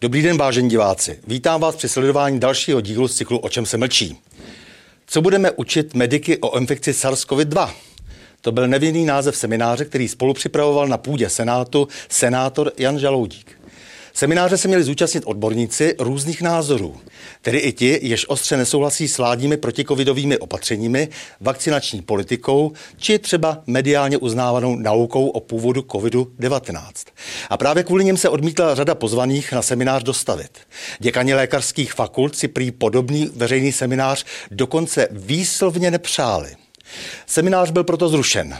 Dobrý den, vážení diváci. Vítám vás při sledování dalšího dílu z cyklu O čem se mlčí. Co budeme učit mediky o infekci SARS-CoV-2? To byl nevinný název semináře, který spolu připravoval na půdě Senátu senátor Jan Žaloudík. Semináře se měli zúčastnit odborníci různých názorů, tedy i ti, jež ostře nesouhlasí s vládními protikovidovými opatřeními, vakcinační politikou či třeba mediálně uznávanou naukou o původu COVID-19. A právě kvůli něm se odmítla řada pozvaných na seminář dostavit. Děkani lékařských fakult si prý podobný veřejný seminář dokonce výslovně nepřáli. Seminář byl proto zrušen.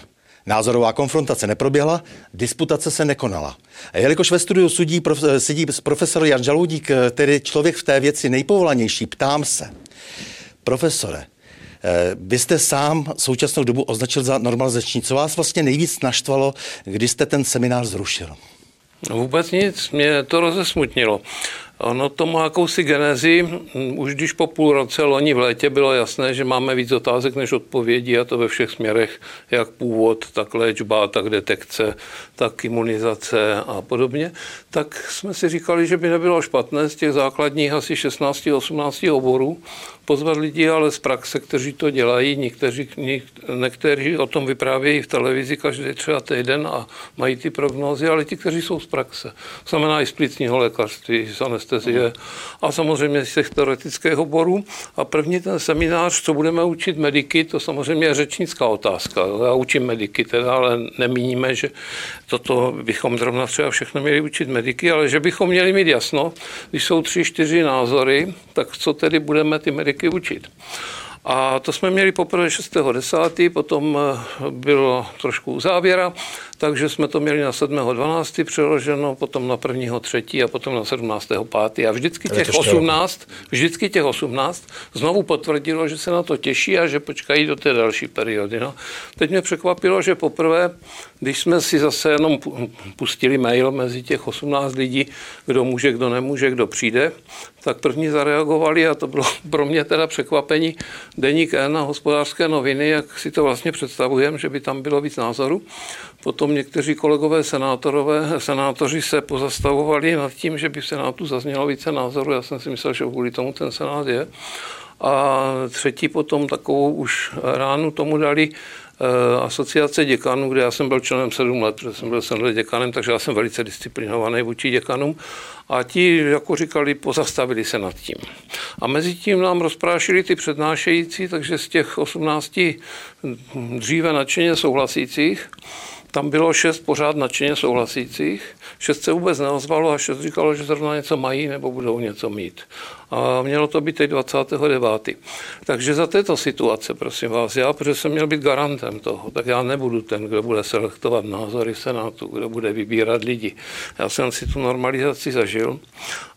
Názorová konfrontace neproběhla, disputace se nekonala. A jelikož ve studiu sudí prof, sedí profesor Jan Žaloudík, tedy člověk v té věci nejpovolanější, ptám se. Profesore, eh, vy jste sám současnou dobu označil za normalizační. Co vás vlastně nejvíc naštvalo, když jste ten seminář zrušil? No vůbec nic, mě to rozesmutnilo. Ono to má jakousi genezi. Už když po půl roce loni v létě bylo jasné, že máme víc otázek než odpovědí a to ve všech směrech, jak původ, tak léčba, tak detekce, tak imunizace a podobně, tak jsme si říkali, že by nebylo špatné z těch základních asi 16-18 oborů pozvat lidi, ale z praxe, kteří to dělají, někteří, někteří o tom vyprávějí v televizi každý třeba týden a mají ty prognózy, ale ti, kteří jsou z praxe. Znamená i z plicního lékařství, z anestezie a samozřejmě z těch teoretických oborů. A první ten seminář, co budeme učit mediky, to samozřejmě je řečnická otázka. Já učím mediky teda, ale nemíníme, že toto bychom zrovna třeba všechno měli učit mediky, ale že bychom měli mít jasno, když jsou tři, čtyři názory, tak co tedy budeme ty mediky učit. A to jsme měli poprvé 6.10., potom eh, bylo trošku závěra takže jsme to měli na 7.12. přeloženo, potom na 1.3. a potom na 17.5. A vždycky těch 18, vždycky těch 18 znovu potvrdilo, že se na to těší a že počkají do té další periody. No. Teď mě překvapilo, že poprvé, když jsme si zase jenom pustili mail mezi těch 18 lidí, kdo může, kdo nemůže, kdo přijde, tak první zareagovali a to bylo pro mě teda překvapení Deník N a hospodářské noviny, jak si to vlastně představujeme, že by tam bylo víc názorů. Potom někteří kolegové senátorové, senátoři se pozastavovali nad tím, že by v Senátu zaznělo více názorů. Já jsem si myslel, že kvůli tomu ten Senát je. A třetí potom takovou už ránu tomu dali eh, asociace děkanů, kde já jsem byl členem sedm let, protože jsem byl sedm let děkanem, takže já jsem velice disciplinovaný vůči děkanům. A ti, jako říkali, pozastavili se nad tím. A mezi tím nám rozprášili ty přednášející, takže z těch 18 dříve nadšeně souhlasících, tam bylo šest pořád nadšeně souhlasících, šest se vůbec neozvalo a šest říkalo, že zrovna něco mají nebo budou něco mít. A mělo to být teď 29. Takže za této situace, prosím vás, já, protože jsem měl být garantem toho, tak já nebudu ten, kdo bude selektovat názory Senátu, kdo bude vybírat lidi. Já jsem si tu normalizaci zažil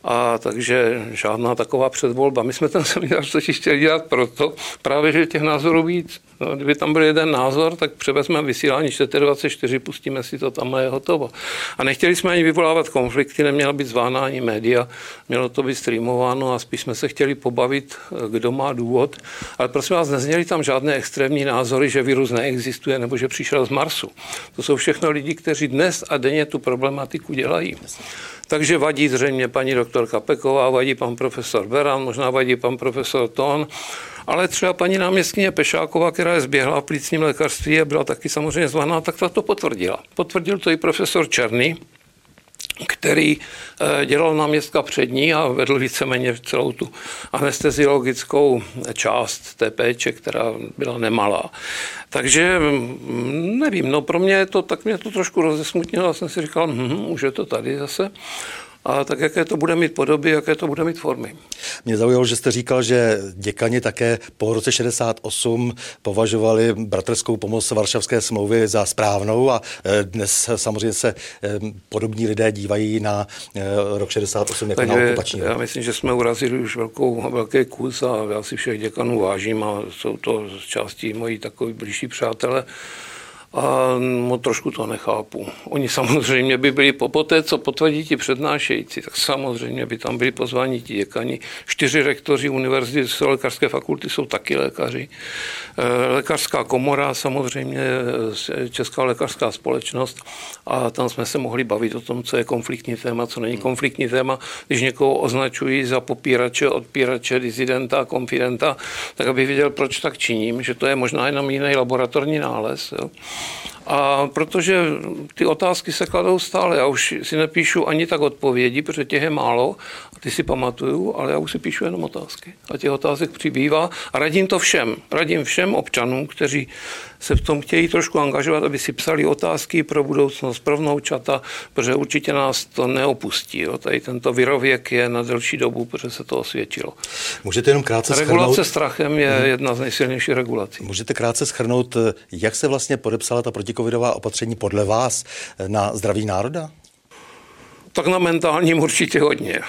a takže žádná taková předvolba. My jsme ten seminář totiž chtěli dělat proto, právě, že těch názorů víc. No, kdyby tam byl jeden názor, tak převezmeme vysílání 424, pustíme si to tam a je hotovo. A nechtěli jsme ani vyvolávat konflikty, neměla být zvána ani média, mělo to být streamováno a spíš jsme se chtěli pobavit, kdo má důvod. Ale prosím vás, nezněli tam žádné extrémní názory, že virus neexistuje nebo že přišel z Marsu. To jsou všechno lidi, kteří dnes a denně tu problematiku dělají. Takže vadí zřejmě paní doktorka Peková, vadí pan profesor Beran, možná vadí pan profesor Ton, ale třeba paní náměstkyně Pešáková, která je zběhla v plicním lékařství a byla taky samozřejmě zvaná, tak ta to potvrdila. Potvrdil to i profesor Černý, který eh, dělal náměstka přední a vedl víceméně celou tu anesteziologickou část té péče, která byla nemalá. Takže mm, nevím, no pro mě to, tak mě to trošku rozesmutnilo a jsem si říkal, hm, už je to tady zase a tak jaké to bude mít podoby, jaké to bude mít formy. Mě zaujalo, že jste říkal, že děkani také po roce 68 považovali bratrskou pomoc Varšavské smlouvy za správnou a e, dnes samozřejmě se e, podobní lidé dívají na e, rok 68 jako Takže na okupační Já myslím, že jsme urazili už velkou, velký kus a já si všech děkanů vážím a jsou to z části moji takový blížší přátelé. A no, trošku to nechápu. Oni samozřejmě by byli po, po té, co potvrdí ti přednášející, tak samozřejmě by tam byli pozváni ti děkani. Čtyři rektoři univerzity lékařské fakulty jsou taky lékaři. Eh, lékařská komora, samozřejmě eh, Česká lékařská společnost a tam jsme se mohli bavit o tom, co je konfliktní téma, co není konfliktní téma. Když někoho označují za popírače, odpírače, dizidenta, konfidenta, tak aby věděl, proč tak činím, že to je možná jenom jiný laboratorní nález. Jo. A protože ty otázky se kladou stále, já už si nepíšu ani tak odpovědi, protože těch je málo, a ty si pamatuju, ale já už si píšu jenom otázky. A těch otázek přibývá a radím to všem. Radím všem občanům, kteří se v tom chtějí trošku angažovat, aby si psali otázky pro budoucnost, pro vnoučata, protože určitě nás to neopustí. Jo. Tady tento virověk je na delší dobu, protože se to osvědčilo. Můžete jenom krátce Regulace schrnout... strachem je hmm. jedna z nejsilnějších regulací. Můžete krátce schrnout, jak se vlastně podepsala ta protikovidová opatření podle vás na zdraví národa? Tak na mentálním určitě hodně.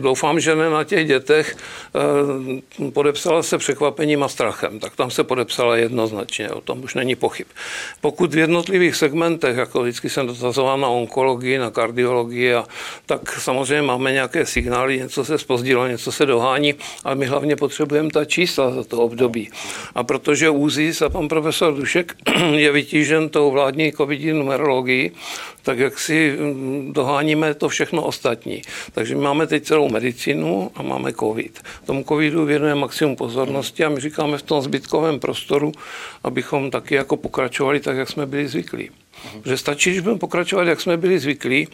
Doufám, že ne na těch dětech. Eh, podepsala se překvapením a strachem, tak tam se podepsala jednoznačně, o tom už není pochyb. Pokud v jednotlivých segmentech, jako vždycky jsem dotazoval na onkologii, na kardiologii, tak samozřejmě máme nějaké signály, něco se spozdilo, něco se dohání, ale my hlavně potřebujeme ta čísla za to období. A protože ÚZIS a pan profesor Dušek je vytížen tou vládní covidní numerologií, tak jak si mm, doháníme to všechno ostatní. Takže my máme teď celou medicínu a máme covid. Tomu covidu věnujeme maximum pozornosti a my říkáme v tom zbytkovém prostoru, abychom taky jako pokračovali tak, jak jsme byli zvyklí. Že stačí, když budeme pokračovat, jak jsme byli zvyklí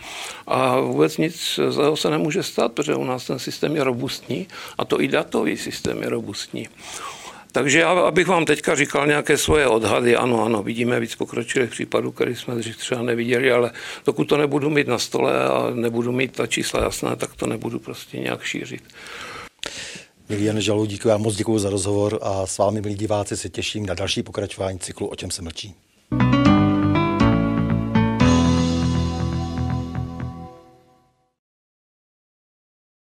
a vůbec nic zlého se nemůže stát, protože u nás ten systém je robustní a to i datový systém je robustní. Takže já, abych vám teďka říkal nějaké svoje odhady, ano, ano, vidíme víc pokročilých případů, které jsme dřív třeba neviděli, ale dokud to nebudu mít na stole a nebudu mít ta čísla jasná, tak to nebudu prostě nějak šířit. Milí Jan Žalu, díky vám moc děkuji za rozhovor a s vámi, milí diváci, se těším na další pokračování cyklu O čem se mlčí.